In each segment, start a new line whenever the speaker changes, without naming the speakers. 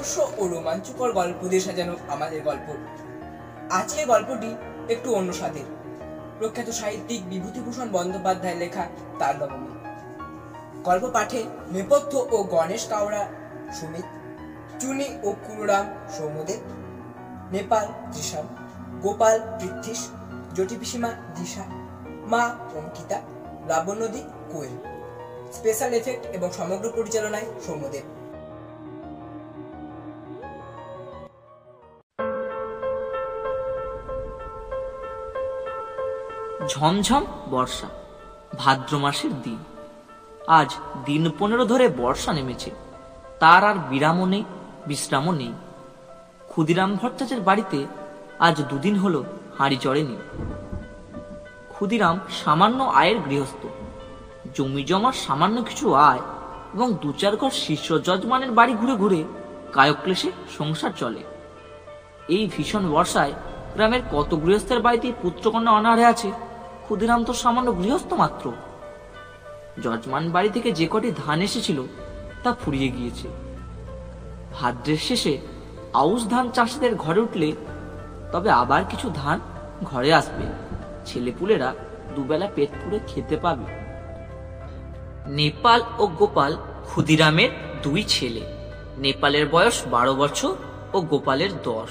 রহস্য ও রোমাঞ্চকর গল্প দিয়ে সাজানো আমাদের গল্প। আজকের গল্পটি একটু অন্য স্বাদের। প্রখ্যাত সাহিত্যিক বিভূতিভূষণ বন্দ্যোপাধ্যায় লেখা তার নবমী গল্প পাঠে নেপথ্য ও গণেশ কাওড়া, সুমিত, চুনি ও কুরুরাম সৌমদেব নেপাল ত্রিশাম গোপাল পৃথ্বীশ জটি পিসিমা দিশা, মা অঙ্কিতা লাবণ্যদী কোয়েল। স্পেশাল এফেক্ট এবং সমগ্র পরিচালনায় সৌম্যদেব।
ঝমঝম বর্ষা, ভাদ্র মাসের দিন। আজ দিন পনেরো ধরে বর্ষা নেমেছে। তার আর বিরামও নেই, বিশ্রামও নেই। ক্ষুদিরাম ভট্টাচার্যের বাড়িতে আজ দুদিন হলো হাঁড়ি চড়েনি। ক্ষুদিরাম সামান্য আয়ের গৃহস্থ। জমি জমার সামান্য কিছু আয় এবং দু চার ঘর শিষ্য যজমানের বাড়ি ঘুরে ঘুরে কায়ক্লেশে সংসার চলে। এই ভীষণ বর্ষায় গ্রামের কত গৃহস্থের বাড়িতে পুত্রকন্যা অনাহারে আছে ক্ষুদিরাম তো সামান্য গৃহস্থ মাত্র। যজমান বাড়ি থেকে যে কটি ধান এসেছিল, তা ফুরিয়ে গিয়েছে। ভাদ্রের শেষে আউশ ধান চাষিদের ঘরে উঠলে, তবে আবার কিছু ধান ঘরে আসবে। ছেলেপুলেরা দুবেলা পেট পুড়ে খেতে পাবে। নেপাল ও গোপাল ক্ষুদিরামের দুই ছেলে। নেপালের বয়স বারো বছর ও গোপালের দশ।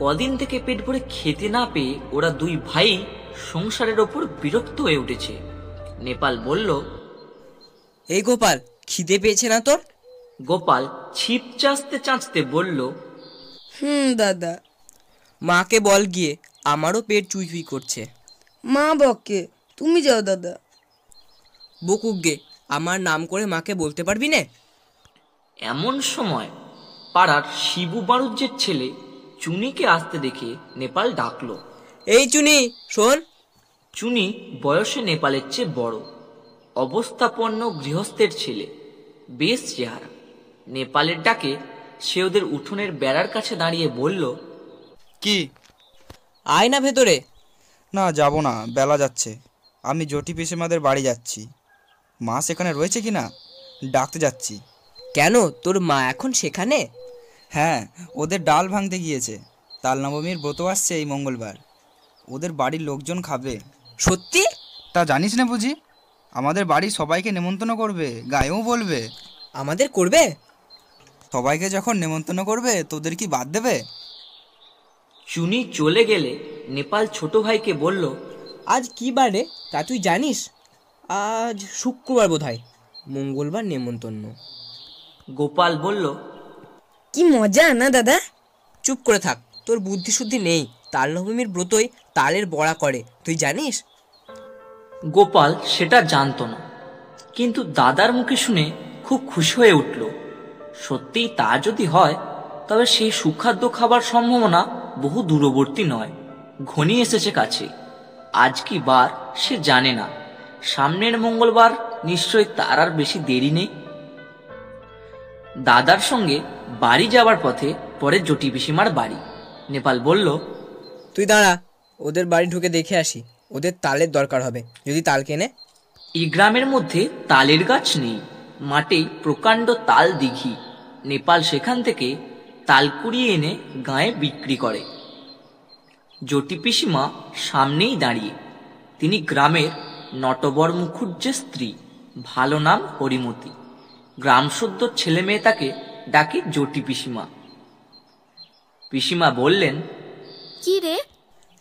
কদিন থেকে পেট ভরে খেতে না পেয়ে ওরা দুই ভাই সংসারের ওপর বিরক্ত হয়ে উঠেছে। নেপাল বলল
এই গোপাল খিদে পেয়েছে না তোর?
গোপাল ছিপ চাঁচতে চাঁচতে বলল
হুম দাদা।
মাকে বল গিয়ে আমারও পেট চুই চুই করছে।
মা বকে তুমি যাও দাদা।
বকুক গে আমার নাম করে মাকে বলতে পারবি না?
এমন সময় পাড়ার শিবু বাড়ুজ্যের ছেলে চুনিকে আসতে দেখে নেপাল ডাকলো
এই চুনি শোন
চুনি বয়সে নেপালের চেয়ে বড়। অবস্থাপন্ন গৃহস্থের ছেলে। বেশ চেহারা। নেপালের ডাকে সে ওদের উঠোনের বেড়ার কাছে দাঁড়িয়ে বলল
কি?
আয় না ভেতরে!
না যাব না। বেলা যাচ্ছে। আমি জটি পিসেমাদের বাড়ি যাচ্ছি। মা সেখানে রয়েছে কি না? ডাকতে যাচ্ছি।
কেন? তোর মা এখন সেখানে?
হ্যাঁ ওদের ডাল ভাঙতে গিয়েছে। তাল নবমীর ব্রত আসছে এই মঙ্গলবার। ওদের বাড়ির লোকজন খাবে।
সত্যি?
তা জানিস না বুঝি? আমাদের বাড়ি সবাইকে নেমন্তন্ন করবে গায়েও বলবে।
আমাদের করবে?
সবাইকে যখন নেমন্তন্ন করবে তোদের কি বাদ দেবে?
চুনি চলে গেলে নেপাল ছোট ভাইকে বলল
আজ কি বারে তা তুই জানিস? আজ শুক্রবার বোধ হয় মঙ্গলবার নেমন্তন্ন।
গোপাল বলল
কি মজা না দাদা?
চুপ করে থাক তোর বুদ্ধি শুদ্ধি নেই। তাল নবমীর ব্রতই তালের বড়া করে। তুই জানিস?
গোপাল সেটা জানতো না। কিন্তু দাদার মুখে শুনে খুব খুশি হয়ে উঠল। সত্যিই তা যদি হয়, তবে সেই সুখাদ্য খাবার সম্ভাবনা বহু দূরবর্তী নয়। ঘনিয়ে এসেছে কাছে। আজ কি বার সে জানে না। সামনের মঙ্গলবার নিশ্চয় তার আর বেশি দেরি নেই। দাদার সঙ্গে বাড়ি যাওয়ার পথে পরে জটি পিসিমার বাড়ি। নেপাল বলল
তুই দাঁড়া, ওদের বাড়ি ঢুকে দেখে আসি। ওদের তালের দরকার হবে। যদি তাল কেনে?
এই গ্রামের মধ্যে তালের গাছ নেই। মাঠে প্রকাণ্ড তাল দিঘি। নেপাল সেখান থেকে তাল কুড়িয়ে এনে গায়ে বিক্রি করে। জটি পিসিমা সামনেই দাঁড়িয়ে। তিনি গ্রামের নটবর মুখুজ্জের স্ত্রী। ভালো নাম হরিমতি। গ্রামশুদ্ধ ছেলে মেয়ে তাকে ডাকে জটি পিসিমা। পিসিমা বললেন
কি রে?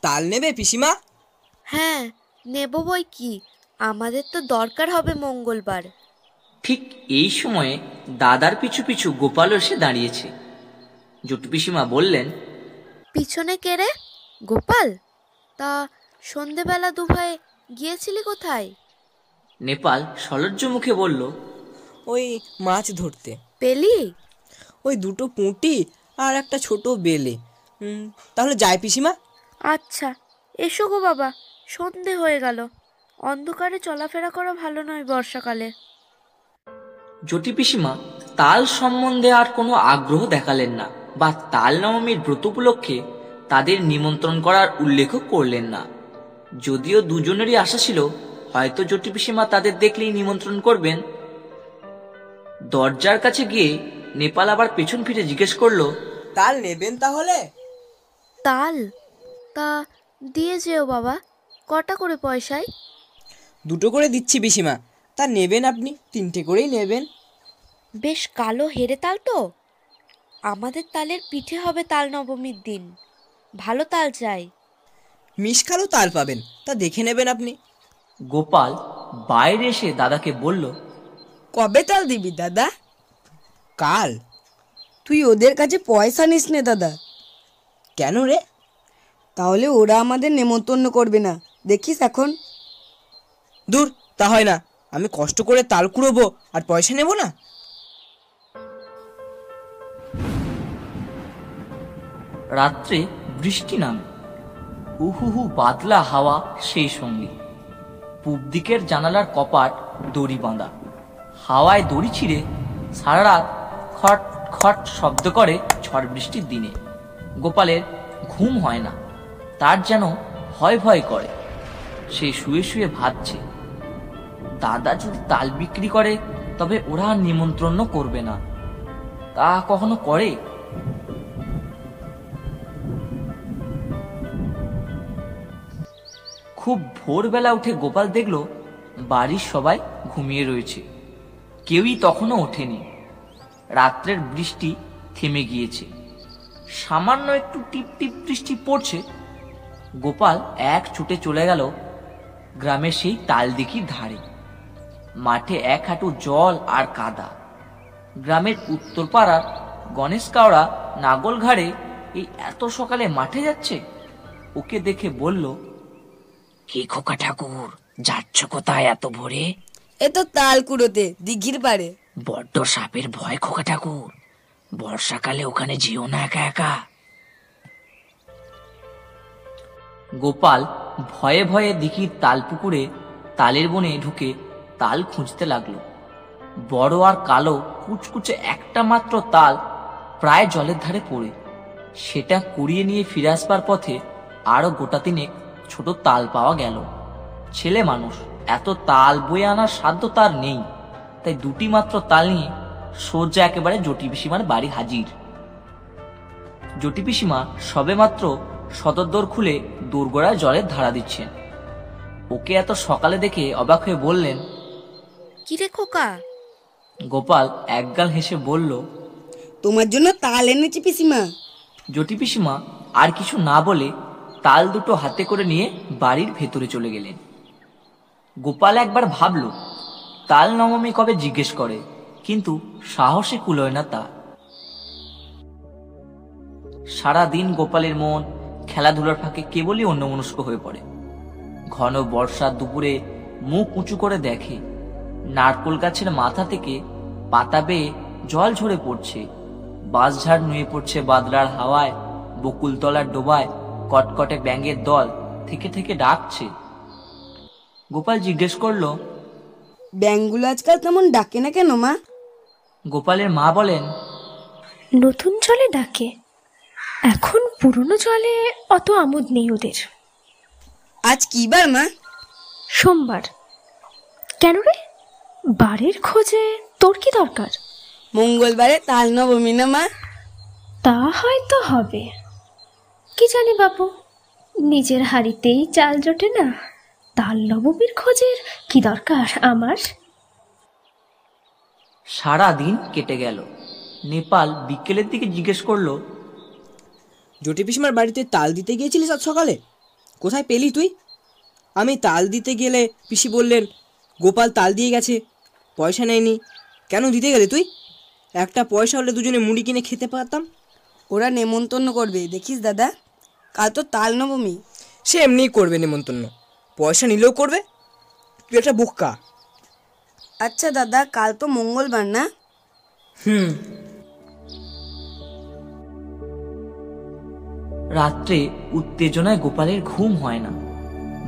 তাল নেবে পিসিমা?
হ্যাঁ নেব বই কি? আমাদের তো দরকার হবে মঙ্গলবার।
ঠিক এই সময়ে দাদার পিছু পিছু গোপাল এসে দাঁড়িয়েছে। জটু পিসিমা বললেন
পিছনে কে রে? গোপাল? তা সন্ধেবেলা দুভাই গিয়েছিলি কোথায়?
নেপাল সলজ্জ মুখে বলল
ওই মাছ ধরতে।
পেলি?
ওই দুটো পুঁটি আর একটা ছোট বেলে। তাহলে যাই পিসিমা।
আচ্ছা এসো গো বাবা সন্ধে হয়ে গেল। অন্ধকারে চলাফেরা করা ভালো নয় বর্ষাকালে।
জটি পিসিমা তাল সম্বন্ধে আর কোনো আগ্রহ দেখালেন না বা তাল নবমীর ব্রত উপলক্ষে তাদের নিমন্ত্রণ করার উল্লেখ করলেন না। যদিও দুজনেরই আশা ছিল হয়তো জটি পিসিমা তাদের দেখলেই নিমন্ত্রণ করবেন। দরজার কাছে গিয়ে নেপাল আবার পেছন ফিরে জিজ্ঞেস করল
তাল নেবেন তাহলে?
তাল। তা দিয়ে যেও বাবা কটা করে পয়সায়?
দুটো করে দিচ্ছি পিসিমা। তা নেবেন আপনি তিনটে করেই নেবেন।
বেশ কালো হেরে তাল তো। আমাদের তালের পিঠে হবে তাল নবমীর দিন। ভালো তাল চাই।
মিসকালও তাল পাবেন তা দেখে নেবেন আপনি।
গোপাল বাইরে এসে দাদাকে বলল
কবে তাল দিবি দাদা?
কাল।
তুই ওদের কাছে পয়সা নিস নে দাদা।
কেন রে?
তাহলে ওরা আমাদের নেমন্তন্ন করবে না। দেখিস এখন।
দূর তা হয় না। আমি কষ্ট করে তাল কুড়োবো আর পয়সা নেব না?
রাত্রে বৃষ্টি নামে। উহুহু বাদলা হাওয়া সেই সঙ্গে। পূব দিকের জানালার কপাট দড়ি বাঁধা। হাওয়ায় দড়ি ছিঁড়ে সারা রাত খট খট শব্দ করে ঝড় বৃষ্টির দিনে। গোপালের ঘুম হয় না, তার যেন ভয় ভয় করে। সে শুয়ে শুয়ে ভাবছে, দাদা যদি তাল বিক্রি করে, তবে ওরা নিমন্ত্রণ করবে না। তা কখনো করে? খুব ভোরবেলা উঠে গোপাল দেখল, বাড়ির সবাই ঘুমিয়ে রয়েছে। কেউই তখনও ওঠেনি। রাত্রের বৃষ্টি থেমে গিয়েছে। সামান্য একটু টিপ টিপ বৃষ্টি পড়ছে। গোপাল এক ছুটে চলে গেল গ্রামের সেই তালদিঘির ধারে। মাঠে এক হাঁটু জল আর কাদা। গ্রামের উত্তর পাড়ার গণেশ কাওড়া নাগল ঘাড়ে এই এত সকালে মাঠে যাচ্ছে? ওকে দেখে বলল কি খোকা ঠাকুর যাচ্ছ কোথায় এত ভোরে?
এ তো তাল কুড়োতে দিঘির পাড়ে।
বড্ড সাপের ভয় খোকা ঠাকুর। বর্ষাকালে ওখানে যেও না একা একা। গোপাল ভয়ে ভয়ে দিঘির তাল পুকুরে তালের বনে ঢুকে তাল খুঁজতে লাগল। বড় আর কালো কুচকুচে একটা মাত্র তাল প্রায় জলের ধারে পড়ে। সেটা কুড়িয়ে নিয়ে ফিরে আসবার পথে আরও গোটা তিনেক ছোট তাল পাওয়া গেল। ছেলে মানুষ, এত তাল বয়ে আনার সাধ্য তার নেই। তাই দুটি মাত্র তাল নিয়ে সোজা একেবারে জটি পিসিমার বাড়ি হাজির। জটি পিসিমা সবেমাত্র সদর খুলে দোরগোড়ায় জলের ধারা দিচ্ছেন। ওকে এত সকালে দেখে অবাক হয়ে বললেন
কিরে খোকা?
গোপাল একগাল হেসে বলল
তোমার জন্য তাল এনেছি পিসিমা।
জটি পিসিমা আর কিছু না বলে তাল দুটো হাতে করে নিয়ে বাড়ির ভেতরে চলে গেলেন। গোপাল একবার ভাবল তাল নবমী কবে জিজ্ঞেস করে? কিন্তু সাহসে কুলোয় না তা। সারা দিন গোপালের মন খেলাধুলার ফাঁকে কেবলই অন্যমনস্ক হয়ে পড়ে। ঘন বর্ষার দুপুরে মুখ উঁচু করে দেখে, নারকোল গাছের মাথা থেকে পাতা বেয়ে জল ঝরে পড়ছে, বাঁশঝাড় নুয়ে পড়ছে বাদলার হাওয়ায়, বকুলতলার ডোবায় কটকটে ব্যাঙের দল থেকে থেকে ডাকছে। গোপাল জিজ্ঞেস করল
ব্যাংগুলো আজকাল তেমন ডাকে না কেন মা?
গোপালের মা বলেন
নতুন জলে ডাকে। এখন পুরনো জলে অত আমোদ নেই ওদের।
আজ কি বার মা?
সোমবার। কেন রে? বাড়ির খোঁজে তোর কি দরকার?
মঙ্গলবারে তাল নবমী না মা?
তা হয়তো হবে। কি জানি বাবু নিজের হাড়িতেই চাল জোটে না? তাল নবমীর খোঁজের কি দরকার আমার?
সারা দিন কেটে গেল। নেপাল বিকেলের দিকে জিজ্ঞেস করল
জটি পিসিমার বাড়িতে তাল দিতে গিয়েছিলিস আজ সকালে? কোথায় পেলি তুই? আমি তাল দিতে গেলে পিসি বললেন গোপাল তাল দিয়ে গেছে পয়সা নেয়নি। কেন দিতে গেলে তুই? একটা পয়সা হলে দুজনে মুড়ি কিনে খেতে পারতাম।
ওরা নেমন্তন্ন করবে দেখিস দাদা। কাল তো তাল নবমী।
সে এমনিই করবে নেমন্তন্ন। পয়সা নিলেও করবে। তুই একটা বোকা।
আচ্ছা দাদা, কাল তো মঙ্গলবার না?
হুম।
রাত্রে উত্তেজনায় গোপালের ঘুম হয় না।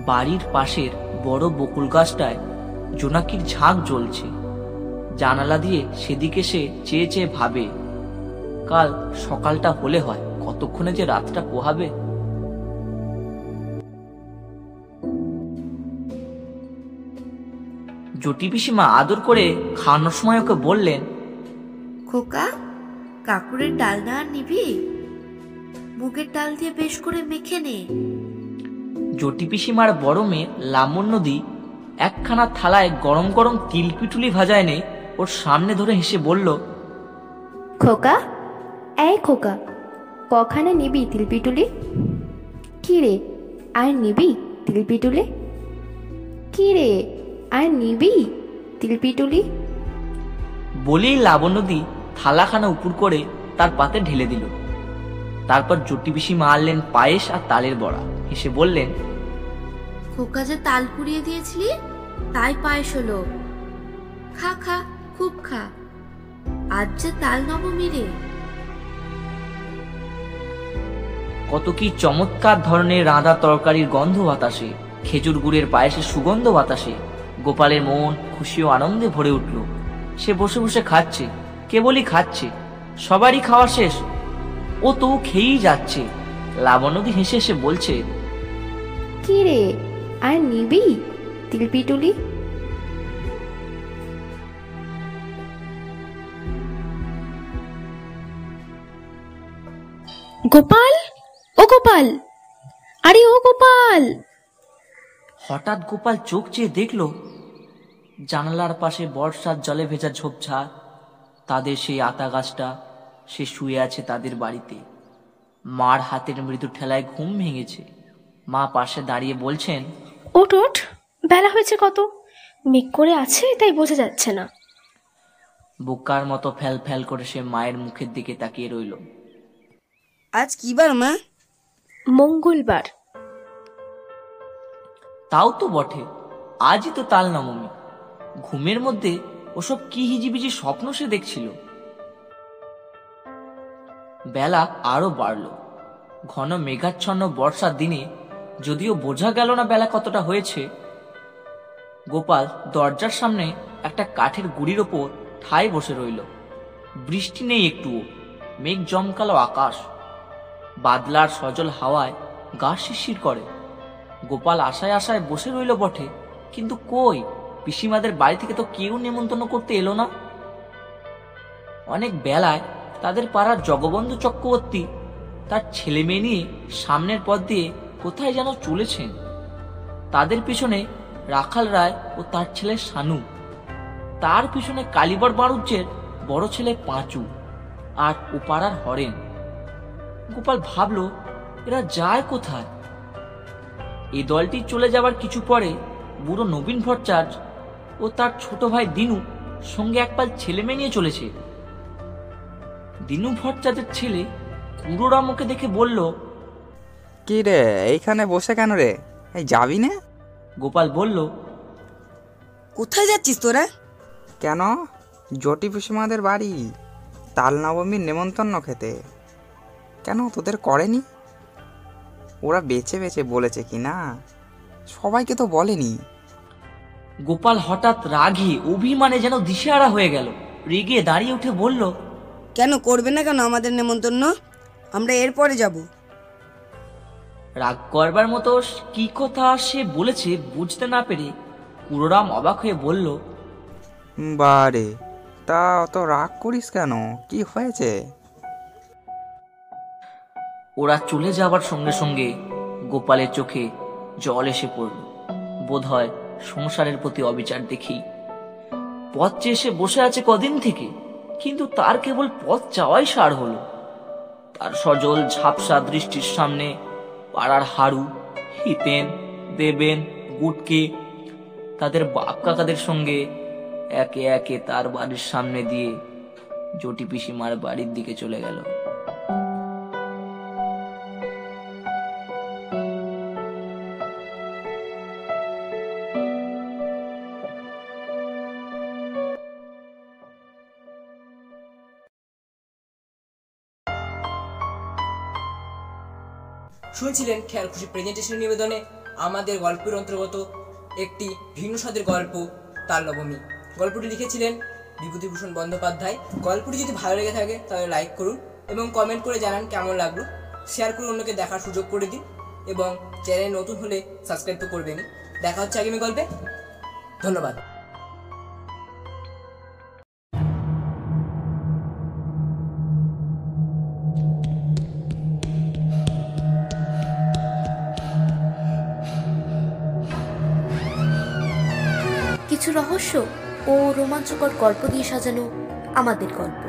বাড়ির পাশের বড় বকুল গাছটায় জোনাকির ঝাঁক জ্বলছে। জানালা দিয়ে সেদিকে সে চেয়ে চেয়ে ভাবে, কাল সকালটা হলে হয়, কতক্ষণে যে রাতটা পোহাবে? জটি পিসিমা আদর করে খাওয়ানোর সময় ওকে বললেন
খোকা
কাকুরের ডালনা আর নিবি? মুগের ডাল দিয়ে বেশ করে মেখে নে।
জটি পিসিমার বড় মেয়ে নদী একখানা থালায় গরম গরম তিলপিটুলি ভাজা এনে ওর সামনে ধরে হেসে বলল
খোকা এই খোকা কখানে নিবি তিলপিটুলি? কি রে আর নিবি তিলপিটুলি? কি রে আর নিবি তিলপিটুলি?
বলেই লাবণ্যদি থালাখানা উপুর করে তার পাতে ঢেলে দিল। তারপর জটি পিসি মারলেন পায়েস আর তালের বড়া। হেসে বললেন
খোকা যে তাল পুড়িয়ে দিয়েছিলি তাই পায়েস হলো। খা খা খুব খা। আজ যে তাল নবমী রে।
কত কি চমৎকার ধরনের রাঁধা তরকারির গন্ধ বাতাসে খেজুর গুড়ের পায়েসের সুগন্ধ বাতাসে। গোপালের মন খুশি ও আনন্দে ভরে উঠল। সে বসে বসে খাচ্ছে কেবলই খাচ্ছে সবারই খাওয়া শেষ। ও তো খেয়েই যাচ্ছে। লাবণ্যদি হেসে হেসে বলছে
কি রে আর নিবি তিলপিটুলি? গোপাল? ও গোপাল? আরে ও গোপাল!
হঠাৎ গোপাল চোখ চেয়ে দেখল জানালার পাশে বর্ষার জলে ভেজা ঝোপঝাড় তাদের সেই আতা গাছটা সে শুয়ে আছে তাদের বাড়িতে। মার হাতের মৃদু ঠেলায় ঘুম ভেঙেছে। মা পাশে দাঁড়িয়ে বলছেন
ওঠ ওঠ বেলা হয়েছে কত। মেঘ করে আছে তাই বোঝা যাচ্ছে না।
বোকার মতো ফ্যাল ফ্যাল করে সে মায়ের মুখের দিকে তাকিয়ে রইল।
আজ কি বার মা?
মঙ্গলবার।
তাও তো বটে। আজই তো তাল নবমী। ঘুমের মধ্যে ওসব কি হিজিবিজি স্বপ্ন সে দেখছিল? বেলা আরও বাড়ল। ঘন মেঘাচ্ছন্ন বর্ষার দিনে যদিও বোঝা গেল না বেলা কতটা হয়েছে, গোপাল দরজার সামনে একটা কাঠের গুড়ির ওপর ঠায় বসে রইল। বৃষ্টি নেই একটুও, মেঘ জমকালো আকাশ। বাদলার সজল হাওয়ায় গা শিরশির করে। গোপাল আশায় আশায় বসে রইল বটে, কিন্তু কই? পিসিমাদের বাড়ি থেকে তো কেউ নেমন্তন্ন করতে এলো না। অনেক বেলায় তাদের পাড়ার জগবন্ধু চক্রবর্তী তার ছেলে মেয়ে নিয়ে সামনের পথ দিয়ে কোথায় যেন চলেছেন। তাদের পিছনে রাখাল রায় ও তার ছেলে শানু। তার পিছনে কালীবর বাড়ুজ্যের বড় ছেলে পাঁচু আর ও পাড়ার হরেন। গোপাল ভাবল, এরা যায় কোথায়? এই দলটি চলে যাবার কিছু পরে বুড়ো নবীন ভট্টাচার্য ও তার ছোট ভাই দিনু সঙ্গে একপাল ছেলে মেয়ে নিয়ে চলেছে। দিনু ভট্টাচার্যের ছেলে কুড়োরাম ওকে দেখে বলল
কি রে এইখানে বসে কেন রে? এই যাবি না?
গোপাল বলল
কোথায় যাচ্ছিস তোরা?
কেন? জটি পিসিমাদের বাড়ি। তাল নবমীর নেমন্তন্ন খেতে। কেন তোদের করেনি? ওরা বেছে বেছে বলেছে কি না? সবাইকে তো বলেনি।
গোপাল হঠাৎ রাগে অভিমানে যেন দিশেহারা হয়ে গেল। রেগে দাঁড়িয়ে উঠে বলল
কেন করবে না কেন আমাদের নেমন্তন্ন? আমরা এরপরে যাব।
রাগ করবার মতো কি কথা সে বলেছে বুঝতে না পেরে কুড়োরাম অবাক হয়ে বলল
বারে তা অত রাগ করিস কেন? কি হয়েছে?
ওরা চলে যাবার সঙ্গে সঙ্গে গোপালের চোখে জল এসে পড়ল। বোধহয় সংসারের প্রতি অবিচার দেখি। পথ চেয়ে বসে আছে কদিন থেকে, কিন্তু তার কেবল পথ চাওয়াই সার হলো। তার সজল ঝাপসা দৃষ্টির সামনে, পাড়ার হাড়ু, হিতেন, দেবেন, গুটকে, তাদের বাপ কাকাদের সঙ্গে একে একে তার বাড়ির সামনে দিয়ে জটি পিসিমার বাড়ির দিকে চলে গেল।
শুনছিলেন খেয়াল খুশি প্রেজেন্টেশন নিবেদনে আমাদের গল্পের অন্তর্গত একটি ভিন্ন স্বাদের গল্প তার নবমী। গল্পটি লিখেছিলেন বিভূতিভূষণ বন্দ্যোপাধ্যায়। গল্পটি যদি ভালো লেগে থাকে, তাহলে লাইক করুন এবং কমেন্ট করে জানান কেমন লাগল। শেয়ার করে অন্যকে দেখার সুযোগ করে দিন এবং চ্যানেল নতুন হলে সাবস্ক্রাইব তো করবেনই। দেখা হচ্ছে আগামী গল্পে। ধন্যবাদ।
কিছু রহস্য ও রোমাঞ্চকর গল্প দিয়ে সাজানো আমাদের গল্প।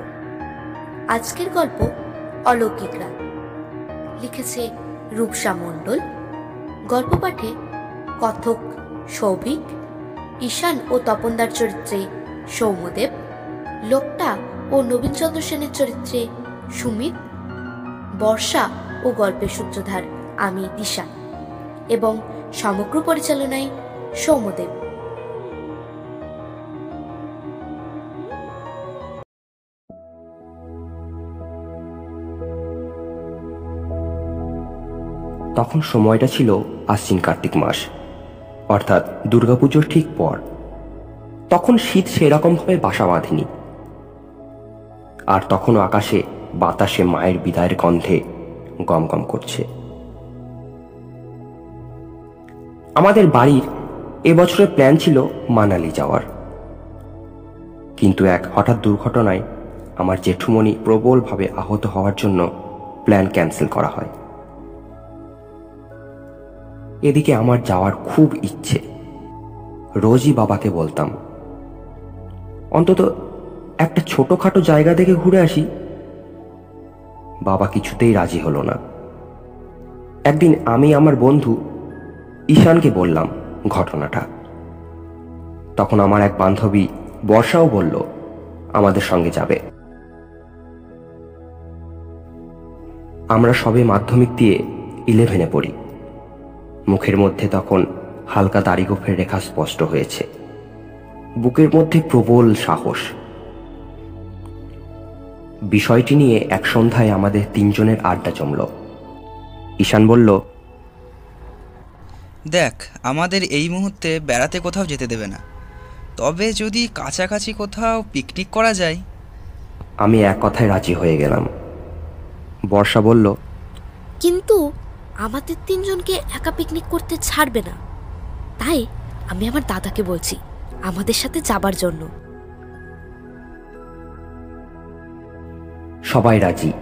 আজকের গল্প অলৌকিক রাত। লিখেছে রূপসা মণ্ডল। গল্প পাঠে কথক সৌভিক, ঈশান ও তপনদার চরিত্রে সৌম্যদেব লোকটা ও নবীনচন্দ্র সেনের চরিত্রে সুমিত, বর্ষা ও গল্পের সূত্রধার আমি দিশা এবং সমগ্র পরিচালনায় সৌম্যদেব
তখন সময়টা ছিল আশ্বিন কার্তিক মাস, অর্থাৎ দুর্গাপুজোর ঠিক পর। তখন শীত সেরকমভাবে বাসা বাঁধেনি। আর তখনও আকাশে বাতাসে মায়ের বিদায়ের গন্ধে গমগম করছে। আমাদের বাড়ির এবছরের প্ল্যান ছিল মানালি যাওয়ার। কিন্তু এক হঠাৎ দুর্ঘটনায় আমার জেঠুমণি প্রবলভাবে আহত হওয়ার জন্য প্ল্যান ক্যান্সেল করা হয়। এদিকে আমার যাওয়ার খুব ইচ্ছে। রোজই বাবাকে বলতাম, অন্তত একটা ছোটখাটো জায়গা থেকে ঘুরে আসি। বাবা কিছুতেই রাজি হলো না। একদিন আমি আমার বন্ধু ঈশানকে বললাম ঘটনাটা। তখন আমার এক বান্ধবী বর্ষাও বলল, আমাদের সঙ্গে যাবে। আমরা সবে মাধ্যমিক দিয়ে ইলেভেনে পড়ি। মুখের মধ্যে তখন হালকা দাড়িগোফের রেখা স্পষ্ট হয়েছে। বুকের মধ্যে প্রবল সাহস। বিষয়টি নিয়ে এক সন্ধ্যায় আমাদের তিনজনের আড্ডা জমল। ঈশান বলল
দেখ আমাদের এই মুহূর্তে বেড়াতে কোথাও যেতে দেবে না। তবে যদি কাছাকাছি কোথাও পিকনিক করা যায়?
আমি এক কথায় রাজি হয়ে গেলাম। বর্ষা বলল
কিন্তু আমাদের তিনজনকে একা পিকনিক করতে ছাড়বে না। তাই আমি আমার দাদাকে বলছি, আমাদের সাথে যাবার জন্য।
সবাই রাজি।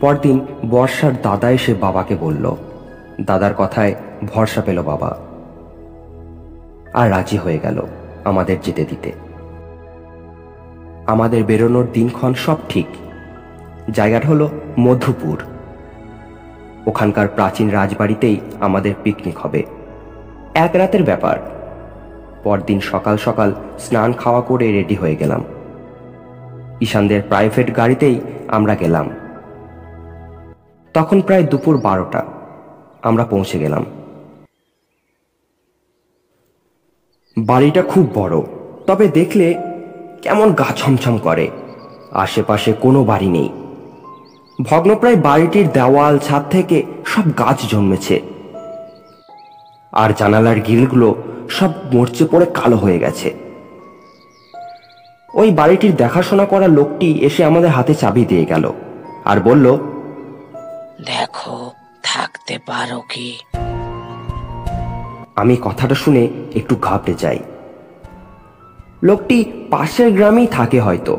পরদিন বর্ষার দাদা এসে বাবাকে বলল, দাদার কথায় ভরসা পেল বাবা। আর রাজি হয়ে গেল আমাদের যেতে দিতে। আমাদের বেরোনোর দিনক্ষণ সব ঠিক। জায়গাটা হলো মধুপুর। ওখানকার প্রাচীন রাজবাড়িতেই আমাদের পিকনিক হবে। এক রাতের ব্যাপার। পরদিন সকাল সকাল স্নান খাওয়া করে রেডি হয়ে গেলাম। ঈশানদের প্রাইভেট গাড়িতেই আমরা গেলাম। তখন প্রায় দুপুর বারোটা। আমরা পৌঁছে গেলাম। বাড়িটা খুব বড়, তবে দেখলে কেমন গা ছমছম করে। আশেপাশে কোনো বাড়ি নেই। ভগ্নপ্রায় বাড়িটির দেওয়াল ছাদ থেকে সব গাছ জন্মেছে। আর জানালার গিলগুলো সব মরচে পড়ে কালো হয়ে গেছে। ওই বাড়িটির দেখাশোনা করা লোকটি এসে আমাদের হাতে চাবি দিয়ে গেল আর বলল
দেখো থাকতে পারো কি?
আমি কথাটা শুনে একটু ঘাবড়ে যাই। লোকটি পাশের গ্রামেই থাকে হয়তো।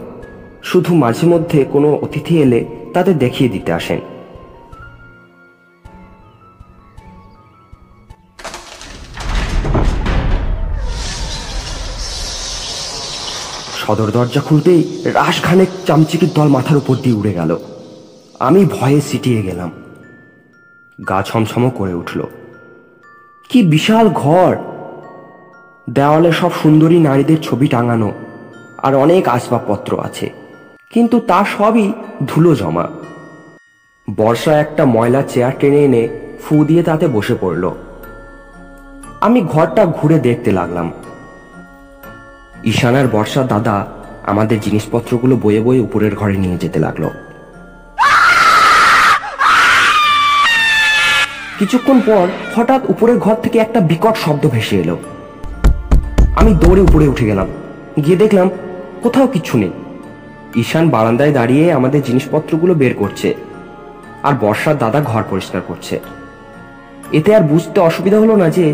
শুধু মাঝে মধ্যে কোনো অতিথি এলে তাদের দেখিয়ে দিতে আসেন। সদর দরজা খুলতেই রাসখানেক চামচিকির দল মাথার উপর দিয়ে উড়ে গেল। আমি ভয়ে সিটিয়ে গেলাম। গা ছমছম করে উঠল। কি বিশাল ঘর! দেওয়ালে সব সুন্দরী নারীদের ছবি টাঙানো, আর অনেক আসবাবপত্র আছে। কিন্তু তা সবই ধুলো জমা। বর্ষা একটা ময়লা চেয়ার টেনে এনে ফু দিয়ে তাতে বসে পড়ল। আমি ঘরটা ঘুরে দেখতে লাগলাম। ঈশানার বর্ষার দাদা আমাদের জিনিসপত্রগুলো বয়ে বয়ে উপরের ঘরে নিয়ে যেতে লাগল। কিছুক্ষণ পর হঠাৎ উপরের ঘর থেকে একটা বিকট শব্দ ভেসে এলো। আমি দৌড়ে উপরে উঠে গেলাম। গিয়ে দেখলাম কোথাও কিচ্ছু নেই। ঈশান বারান্দায় দাঁড়িয়ে আমাদের জিনিসপত্রগুলো বের করছে আর বর্ষার দাদা ঘর পরিষ্কার করছে। এতে আর বুঝতে অসুবিধা হলো না যে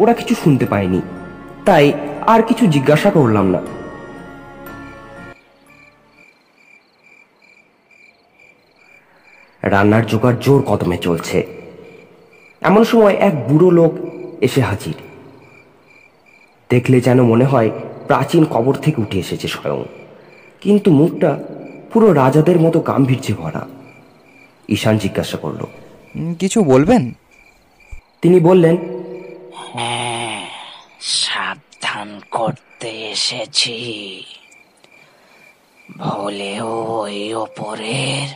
ওরা কিছু শুনতে পায়নি। তাই আর কিছু জিজ্ঞাসা করলাম না। রান্নার জোগাড় জোর কদমে চলছে। এমন সময় এক বুড়ো লোক এসে হাজির।
দেখলে যেন মনে হয় প্রাচীন কবর থেকে উঠে এসেছে স্বয়ং। কিন্তু মুখটা পুরো রাজাদের মতো গাম্ভীর্যে ভরা। ঈশান জিজ্ঞাসা করল
কিছু বলবেন?
তিনি বললেন
হ্যাঁ সাবধান করতে এসেছি। ভুলেও ওই ওপরের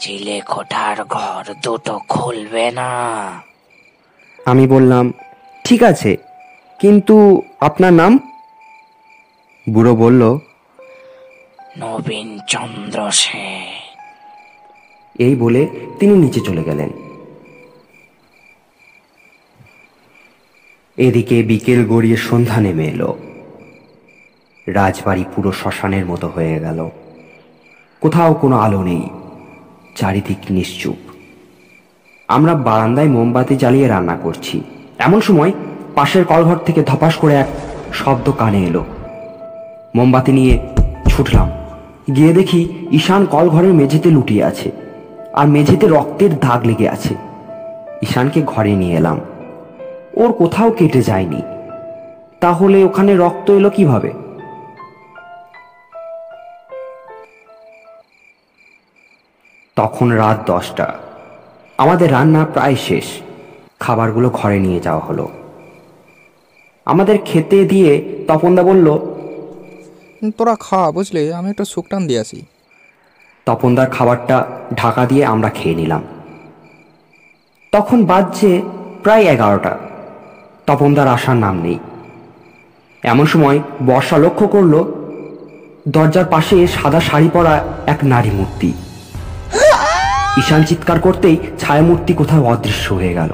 চিলে কোঠার ঘর দুটো খুলবে না।
আমি বললাম ঠিক আছে কিন্তু আপনার নাম? বুড়ো বলল
নবীন চন্দ্র সেন।
এই বলে তিনি নিচে চলে গেলেন। এদিকে বিকেল গড়িয়ে সন্ধ্যা নেমে এলো। রাজবাড়ি পুরো শ্মশানের মতো হয়ে গেল। কোথাও কোনো আলো নেই, চারিদিক নিশ্চুপ। আমরা বারান্দায় মোমবাতি জ্বালিয়ে রান্না করছি। এমন সময় পাশের কলঘর থেকে ধপাস করে এক শব্দ কানে এলো। মোমবাতি নিয়ে ছুটলাম। গিয়ে দেখি ঈশান কলঘরের মেঝেতে লুটিয়ে আছে আর মেঝেতে রক্তের দাগ লেগে আছে। ঈশানকে ঘরে নিয়ে এলাম। ওর কোথাও কেটে যায়নি। তাহলে ওখানে রক্ত এলো কীভাবে? তখন রাত দশটা। আমাদের রান্না প্রায় শেষ। খাবারগুলো ঘরে নিয়ে যাওয়া হলো। আমাদের খেতে দিয়ে তপনদা বলল
তোরা খা, বুঝলি? আমি একটা শুকটান দিয়ে আসি।
তপনদার খাবারটা ঢাকা দিয়ে আমরা খেয়ে নিলাম। তখন বাজছে প্রায় এগারোটা। তপনদার আসার নাম নেই। এমন সময় বর্ষা লক্ষ্য করল, দরজার পাশে সাদা শাড়ি পরা এক নারী মূর্তি। ঈশান চিৎকার করতেই ছায়ামূর্তি কোথাও অদৃশ্য হয়ে গেল।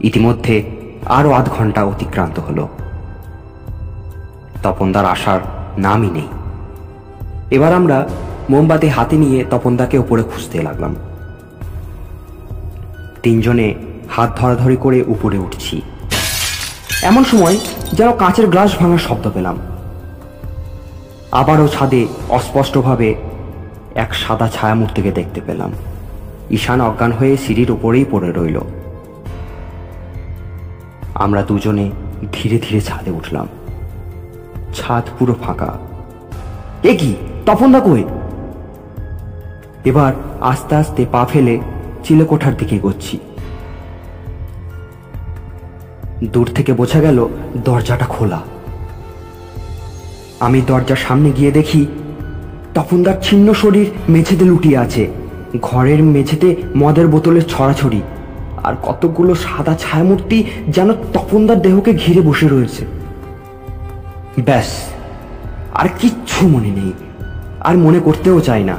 ইতিমধ্যে আরও আধ ঘণ্টা অতিক্রান্ত হলো। তপনদার আসার নামই নেই। এবার আমরা মোমবাতি হাতে নিয়ে তপনদাকে উপরে খুঁজতে লাগলাম। তিনজনে হাত ধরাধরি করে উপরে উঠছি। এমন সময় যেন কাঁচের গ্লাস ভাঙার শব্দ পেলাম। আবারও ছাদে অস্পষ্টভাবে এক সাদা ছায়া ছায়ামূর্তিকে দেখতে পেলাম। ঈশান অজ্ঞান হয়ে সিঁড়ির উপরেই পড়ে রইল। আমরা দুজনে ধীরে ধীরে ছাদে উঠলাম। ছাদ পুরো ফাঁকা। এ কি? তপনদা কই? এবার আস্তে আস্তে পা ফেলে চিলেকোঠার দিকে এগোচ্ছি। দূর থেকে বোঝা গেল দরজাটা খোলা। আমি দরজার সামনে গিয়ে দেখি তপনদার ছিন্ন শরীর মেঝেতে লুটিয়ে আছে। ঘরের মেঝেতে মদের বোতলের ছড়াছড়ি। আর কতগুলো সাদা ছায়ামূর্তি যেন তপনদার দেহকে ঘিরে বসে রয়েছে। ব্যাস, আর কিচ্ছু মনে নেই, আর মনে করতেও চাই না।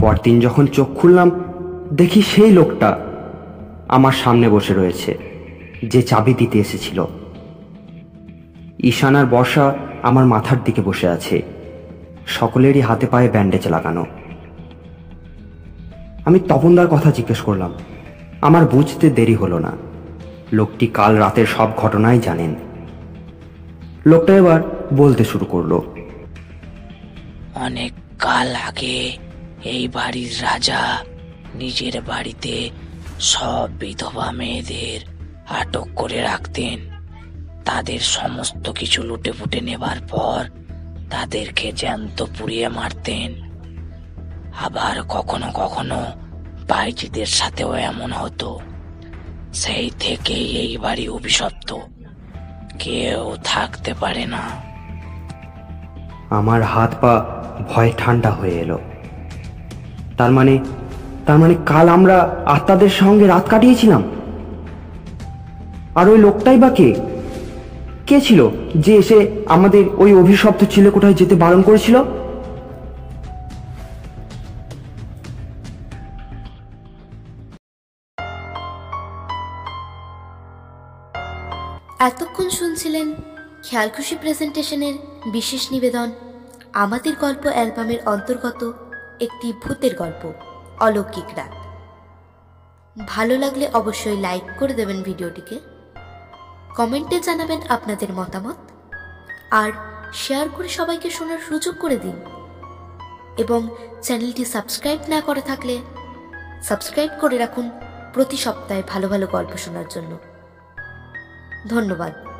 পরদিন যখন চোখ খুললাম, দেখি সেই লোকটা আমার সামনে বসে রয়েছে, যে চাবি দিতে এসেছিল। ঈশান আর বর্ষা আমার মাথার দিকে বসে আছে, সকলেরই হাতে পায়ে ব্যান্ডেজ লাগানো। আমি তপনদার কথা জিজ্ঞেস করলাম, আমার বুঝতে দেরি হলো না। লোকটি কাল রাতের সব ঘটনাই জানেন। লোকটা এবার বলতে শুরু করল।
অনেক কাল আগে এই বাড়ির রাজা নিজের বাড়িতে সব বিধবা মেয়েদের আটক করে রাখতেন। তাদের সমস্ত কিছু লুটে ফুটে নেবার পর তাদেরকে জ্যান্ত পুড়িয়ে মারতেন। আবার কখনো কখনো বাইজিদের সাথেও এমন হতো। সেই থেকে এই বাড়ি অভিশপ্ত। কেউ থাকতে পারে না।
আমার হাত পা ভয় ঠান্ডা হয়ে এলো। তার মানে তার মানে কাল আমরা আত্মাদের সঙ্গে রাত কাটিয়েছিলাম? আর ওই লোকটাই বা কে? কে ছিল যে এসে আমাদের ওই অভিশপ্ত ছেলে কোথায় যেতে বারণ করেছিল?
এতক্ষণ শুনছিলেন খেয়ালখুশি প্রেজেন্টেশনের বিশেষ নিবেদন, আমাদের গল্প অ্যালবামের অন্তর্গত একটি ভূতের গল্প, অলৌকিক রাত। ভালো লাগলে অবশ্যই লাইক করে দেবেন ভিডিওটিকে, কমেন্টে জানাবেন আপনাদের মতামত, আর শেয়ার করে সবাইকে শোনার সুযোগ করে দিন। এবং চ্যানেলটি সাবস্ক্রাইব না করে থাকলে সাবস্ক্রাইব করে রাখুন প্রতি সপ্তাহে ভালো ভালো গল্প শোনার জন্য। ধন্যবাদ।